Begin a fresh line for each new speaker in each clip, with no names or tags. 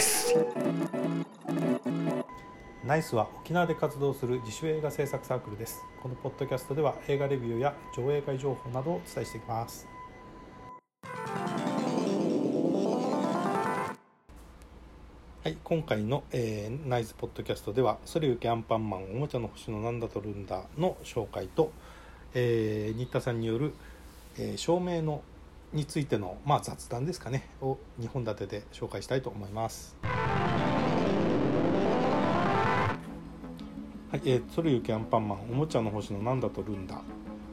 イスナイスは沖縄で活動する自主映画制作サークルです。このポッドキャストでは映画レビューや上映会情報などをお伝えしていきます。はい今回の、えー、ナイスポッドキャストでは「それゆけアンパンマンおもちゃの星のなんだとるんだ」の紹介と、えー、新田さんによる、えー、照明のについての、まあ、雑談ですかねを2本立てで紹介したいと思います。はい、えー、それゆきアンパンマンおもちゃの星のなんだとルンダ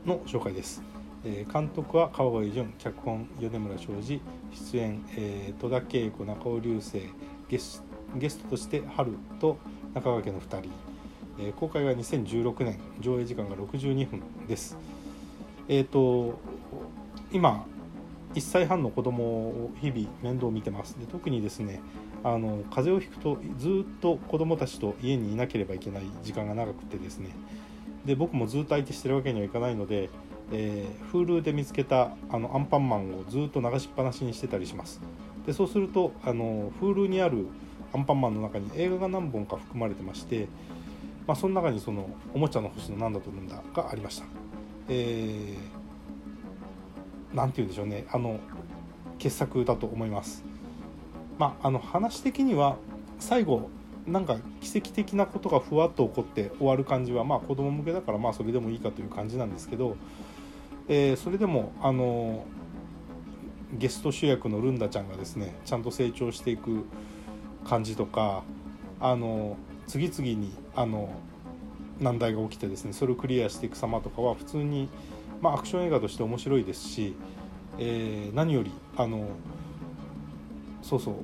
の紹介です。えー、監督は川越淳、脚本米村昌司、出演、えー、戸田恵子、中尾流星、ゲスゲストとして春と中川家の2人、えー、公開は2016年、上映時間が62分です。えっ、ー、と今1歳半の子供を日々面倒を見てます。で特にですねあの風邪をひくとずっと子供たちと家にいなければいけない時間が長くてですね。で僕もずっと相手してるわけにはいかないので、えー、Hulu で見つけたあのアンパンマンをずっと流しっぱなしにしてたりします。でそうするとあの Hulu にあるアンパンマンの中に映画が何本か含まれてまして、まあ、その中にその「おもちゃの星のなんだと思うんだ」がありました、えー何て言うんでしょうねあの傑作だと思います。まあ、あの話的には最後なんか奇跡的なことがふわっと起こって終わる感じはまあ子供向けだからまあそれでもいいかという感じなんですけど、えー、それでもあのゲスト主役のルンダちゃんがですねちゃんと成長していく感じとかあの次々にあの難題が起きてですねそれをクリアしていく様とかは普通にまあ、アクション映画として面白いですし、えー、何よりあのそうそう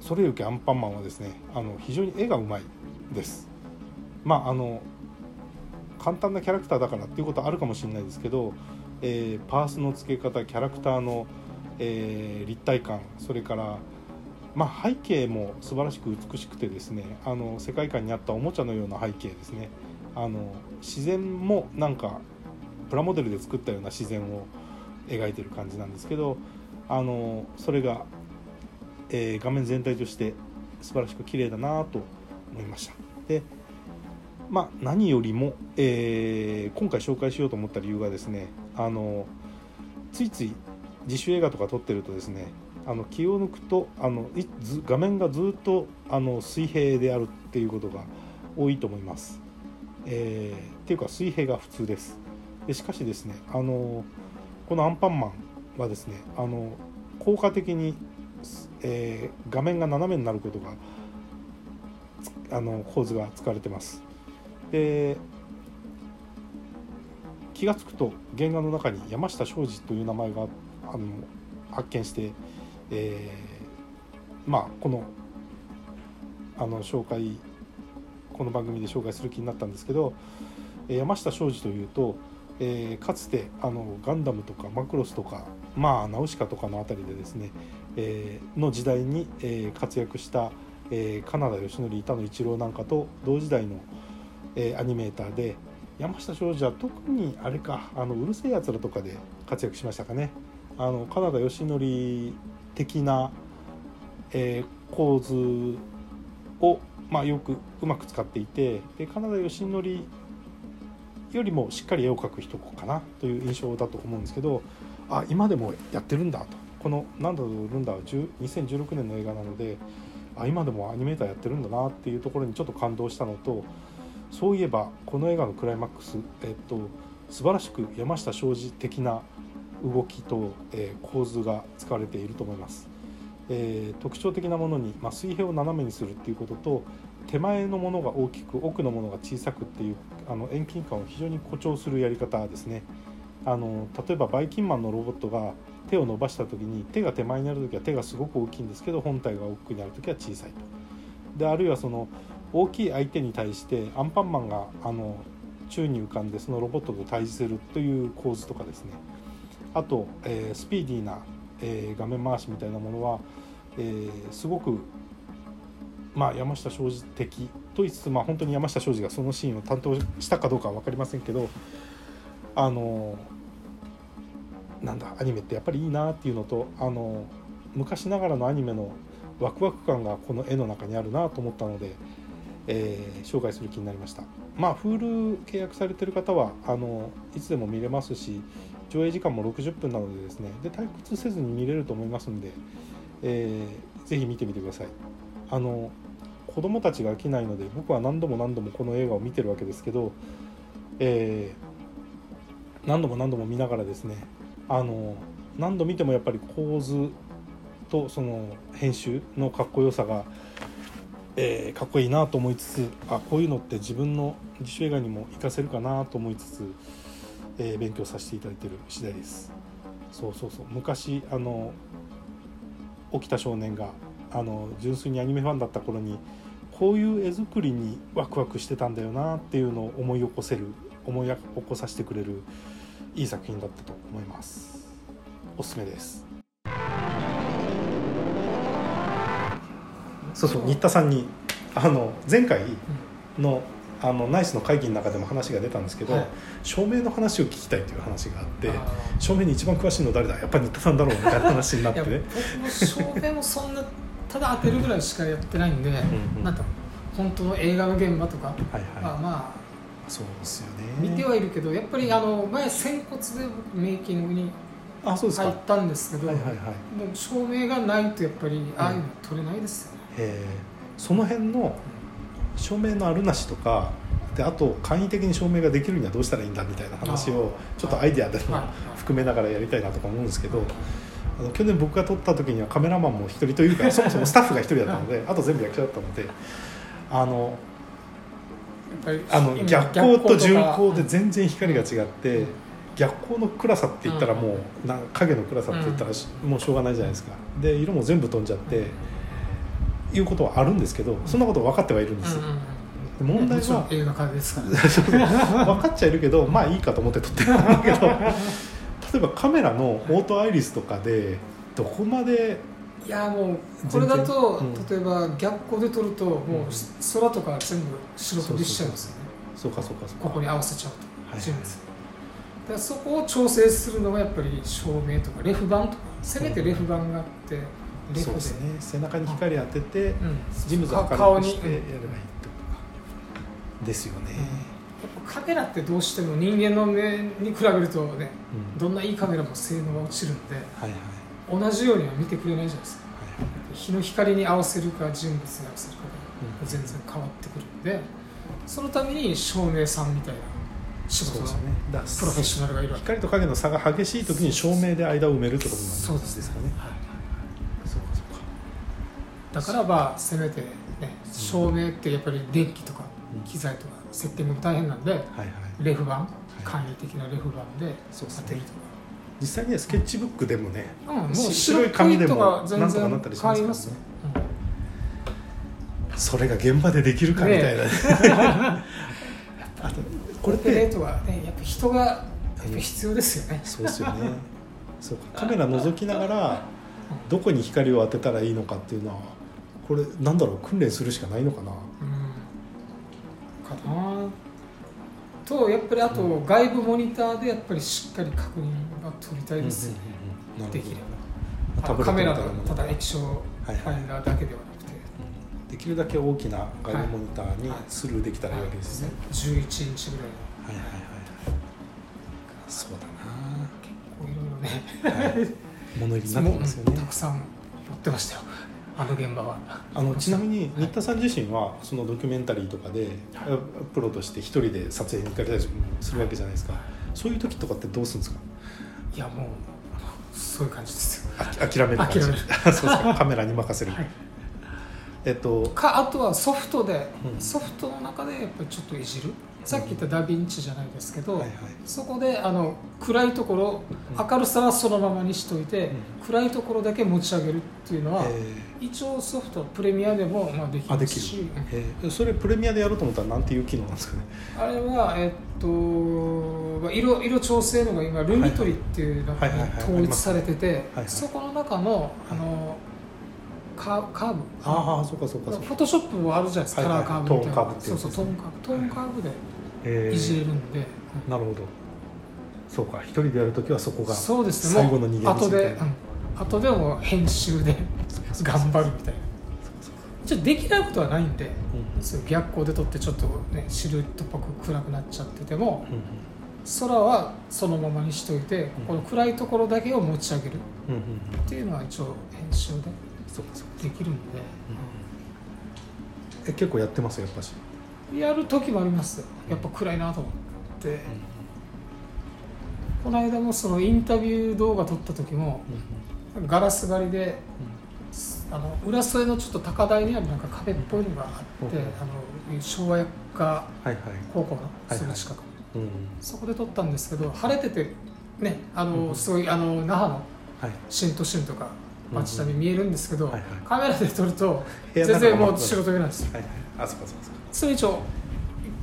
それゆけアンパンマンはですねあの非常に絵がうまいです。まああの簡単なキャラクターだからっていうことはあるかもしれないですけど、えー、パースの付け方キャラクターの、えー、立体感それからまあ、背景も素晴らしく美しくてですねあの世界観に合ったおもちゃのような背景ですね。あの自然もなんかプラモデルで作ったような自然を描いてる感じなんですけどあのそれが、えー、画面全体として素晴らしく綺麗だなと思いましたでまあ何よりも、えー、今回紹介しようと思った理由がですねあのついつい自主映画とか撮ってるとですねあの気を抜くとあの画面がずっとあの水平であるっていうことが多いと思います。えー、っていうか水平が普通です。でしかしですねあのこのアンパンマンはですねあの効果的に、えー、画面が斜めになることがあの構図が使われてます。で気が付くと原画の中に山下昌司という名前があの発見して、えー、まあこのあの紹介この番組で紹介する気になったんですけど山下昌司というとえー、かつてあのガンダムとかマクロスとか、まあ、ナウシカとかの辺りでですね、えー、の時代に、えー、活躍した、えー、カナダ義則板野一郎なんかと同時代の、えー、アニメーターで山下昌司は特にあれかあのうるせえやつらとかで活躍しましたかね。あのカナダ義則的な、えー、構図を、まあ、よくうまく使っていてでカナダ義則よりもしっかり絵を描く人かなという印象だと思うんですけどあ今でもやってるんだとこの「なんだろうルンダ」は2016年の映画なのであ今でもアニメーターやってるんだなっていうところにちょっと感動したのとそういえばこの映画のクライマックス、えっと、素晴らしく山下昌司的な動きと、えー、構図が使われていると思います。えー、特徴的なものに、まあ、水平を斜めにするっていうことと手前のものが大きく奥のものが小さくっていうあの遠近感を非常に誇張するやり方ですね。あの例えばバイキンマンのロボットが手を伸ばした時に手が手前になる時は手がすごく大きいんですけど本体が奥になる時は小さいと。であるいはその大きい相手に対してアンパンマンがあの宙に浮かんでそのロボットと対峙するという構図とかですね。あと、えー、スピーディーな、えー、画面回しみたいなものは、えー、すごくまあ、山下昌司的と言いつつ、まあ、本当に山下昌司がそのシーンを担当したかどうかは分かりませんけどあのなんだアニメってやっぱりいいなっていうのとあの昔ながらのアニメのワクワク感がこの絵の中にあるなと思ったので、えー紹介する気になりました。まあ Hulu 契約されてる方はあのいつでも見れますし上映時間も60分なのでですねで退屈せずに見れると思いますんで、えーぜひ見てみてください。あの子供たちが飽きないので僕は何度も何度もこの映画を見てるわけですけど、えー何度も何度も見ながらですねあの何度見てもやっぱり構図とその編集のかっこよさが、えーかっこいいなと思いつつあこういうのって自分の自主映画にも活かせるかなと思いつつ、えー勉強させていただいてる次第です。そうそうそう。昔あの起きた少年があの純粋にアニメファンだった頃にこういう絵作りにワクワクしてたんだよなっていうのを思い起こせる思い起こさせてくれるいい作品だったと思います。おすすめです。そうそう新田さんにあの前回のあのナイスの会議の中でも話が出たんですけど、
はい。
照明の話を聞きたいという話があって
あ
照明に一番詳しいの誰だ？やっぱり新田さんだろうみたいな話になってね。
照明もそんなただ当てるぐらいしかやってないんで、
んうん。
なんか本当の映画の現場とか、
はいは
まあま
いそうですよね。
あ見てはいるけどやっぱりあの前仙骨で僕メイキングに
あそうですか、
入ったんですけど、
はいはいはい。
もう照明がないとやっぱりああいうの撮れないですよね、
え。ーその辺の照明のあるなしとかであと簡易的に照明ができるにはどうしたらいいんだみたいな話をちょっとアイデアでも
はい。
含めながらやりたいなとか思うんですけどあの去年僕が撮った時にはカメラマンも一人というか そもそもスタッフが一人だったのであと全部役者だったのであのあの
今
逆光と順光で
逆
全然光が違って、
うん。
逆光の暗さって言ったらもう、な影の暗さって言ったらし、もうしょうがないじゃないですか。で色も全部飛んじゃって、いうことはあるんですけどそんなこと分かってはいるんですよ、
うんうん
で問題は 分かっちゃいるけどまあいいかと思って撮ってるんだけど例えばカメラのオートアイリスとかでどこまで
いやもうこれだと、例えば逆光で撮るともう空とか全部白飛びしちゃうんですよね。
そうかそうかそう。か
ここに合わせちゃうと、
はい。
順ですだからそこを調整するのがやっぱり照明とかレフ板とか。せめてレフ板があって、レフで。
そうですね。背中に光当てて
うん。
ジムズを明るくして
うん。
やればいいとか。ですよね、
カメラってどうしても人間の目に比べるとね
うん。
どんないいカメラも性能が落ちるんで
はいはい。
同じようには見てくれないじゃないですか。
はいはい。
日の光に合わせるか人物に合わせるか
うん。
で全然変わってくるんでそのために照明さんみたいな仕事の
そうですよね
プロフェッショナルがいる
光と影の差が激しい時に照明で間を埋めるってことになるん
そうです
かね。
はい
そうかそうか。
だからまあせめてね照明ってやっぱり電気とか
うん
機材とかセッティングも大変なんで
はいはい。
レフ板
い。
簡易的なレフ板で
そうですね。
当てると
実際にはスケッチブックでもね
か、うん、もう
し
白い
紙でもなんとかなったりしますからね。
変わりますよ、
それが現場でできるかみたいな、あとこれっ
オペレー
て
トはねやっぱ人がやっぱ必要ですよね、
そうですよね。そうか。カメラ覗きながらどこに光を当てたらいいのかっていうのはこれなんだろう訓練するしかないのかな。
うんかなとやっぱりあと外部モニターでやっぱりしっかり確認が取りたいです。できれば。カメラ
の
のただ液晶ファインダーだけではなくて、
できるだけ大きな外部モニターにスルーできたらいいわけですね、
11インチぐらいの。
はい、はいはいはい。そうだ
こういろいろね。
な、はい、物入りになってますよね。
たくさん載ってましたよあの現場は。
あのちなみに新田さん自身はそのドキュメンタリーとかでプロとして一人で撮影に行かれたりするわけじゃないですか。そういう時とかってどうするんですか？
いやもうそういう感じです。よ
諦める感じ。そうですか。カメラに任せる、
はい
えっと
かあとはソフトで、
うん。
ソフトの中でやっぱりちょっといじる。さっき言ったダ・ヴィンチじゃないですけど、
はいはい。
そこであの暗いところ
うん。
明るさはそのままにしといて、
う
暗いところだけ持ち上げるっていうのは、
え。
一応ソフトプレミアでもまあできますし。
る、え。ーそれプレミアでやろうと思ったらなんていう機能なんですかね？
あれは、えっとまあ色色調整のが今ルミトリっていうのが
はいはいはい
統一されてて
はいはい。
そこの中のあのカーカーブ。
ああそうかそうかそうか。
フォトショップもあるじゃないですか、カラーカーブみたいな。
トーンカーブって
そ
いう
そうトーンカーブトーンカーブで
えー。
いじれるんで、
なるほど。そうか。一人でやるときはそこが
そうですね。
最後の逃げ道
後で、うん、後でも編集で頑張るみたいな。ちょっとできないことはないんで逆光で撮ってちょっとねシルエットっぽく暗くなっちゃってても
うん
空はそのままにしといてこの暗いところだけを持ち上げるっていうのは一応編集で
そうかそうか
できるん
え結構やってます？やっぱし。
でやる時もありますよ。やっぱ暗いなと思って。この間もそのインタビュー動画撮った時もガラス張りであの裏添えのちょっと高台にあるなんか壁っぽいのがあって、
うん
あの昭和薬科高校の
はい
すぐ近く、
うん。
そこで撮ったんですけど晴れててねあの、
うん。
すごいあの那覇の
はい。
新都心とか街並み見えるんですけど、カメラで撮ると全然もう
の中真っ暗
白飛びなんです。よ
はいはい。あそうかそうかそ
れ一応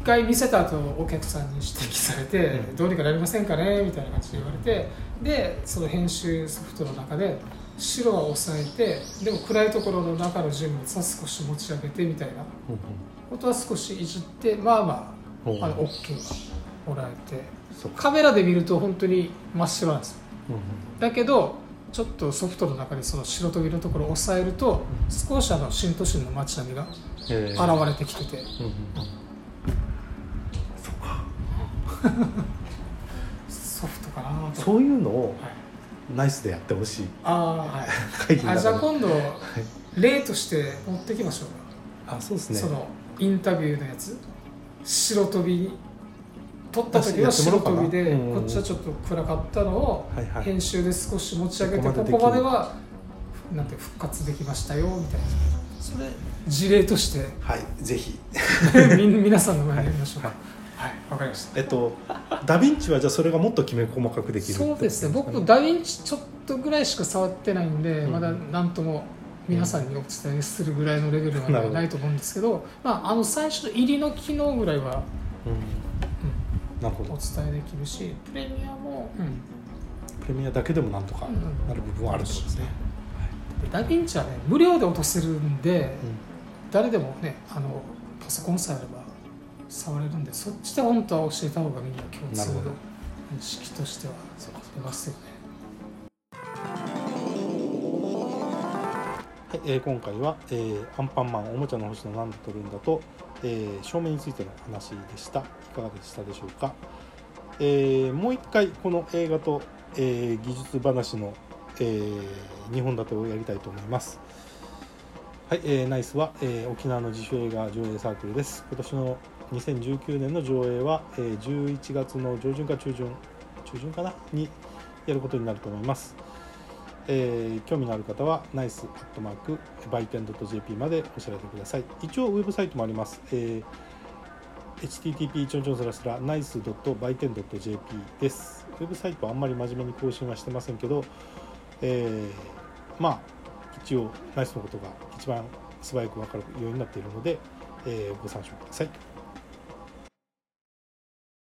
一回見せた後お客さんに指摘されて、
うん。
どうにかなりませんかね？みたいな感じで言われてでその編集ソフトの中で白は抑えてでも暗いところの中の人物は少し持ち上げてみたいな
うん
ことは少しいじってまあまあ
う。ん
あの OK がもらえて。カメラで見ると本当に真っ白なんですよ。
うんうん。
だけどちょっとソフトの中でその白飛びのところを押さえると少しあの新都心の街並みが
えー。
現れてきてて、
うんうんそうか。
ソフトかなと。
そういうのを
はい。
ナイスでやってほしい。
ああはい。あじゃあ今度例として持ってきましょうか、
あそうですね
そのインタビューのやつ白飛び撮った時は白飛びで、
うん。
こっちはちょっと暗かったのを
はいはい。
編集で少し持ち上げてこ
ここまで
はなんて復活できましたよみたいな。それ。事例として。
はいぜひ。
み皆さんの前でやりましょうか。はい。わ、かりました。
えっとダヴィンチはじゃあそれがもっときめ細かくできる
そうですね。僕ダヴィンチちょっとぐらいしか触ってないんで、
うん。
まだ何とも皆さんにお伝えするぐらいのレベルは
な
いと思うんですけど、まあ、あの最初の入りの機能ぐらいは、
うんなるほ
うん、お
ど
伝えできるしプレミアも、うん。
プレミアだけでもなんとか
うん
なる部分はあるってことですね、
でダヴィンチはね無料で落とせるんで、
うん
誰でもねあのパソコンさえあれば触れるんでそっちで本当は教えた方がみんな共通の認識としては出ますよね。
いえー今回は、えーアンパンマンおもちゃの星のなんだとるんだと、えー照明についての話でした。いかがでしたでしょうか、えーもう一回この映画と、え技術話の、え2本立てをやりたいと思います。はい、えーナイスは、え沖縄の自主映画上映サークルです。今年の2019年の上映は、え11月の上旬か中旬中旬かな？にやることになると思います。えー興味のある方は nice アットマークバイペン .jp までお知らせください。一応ウェブサイトもあります、えー http ちょんちょんスラスラ nice.byten.jp です。ウェブサイトはあんまり真面目に更新はしてませんけど、えーまあ一応ナイスのことが一番素早く分かるようになっているので、えーご参照ください。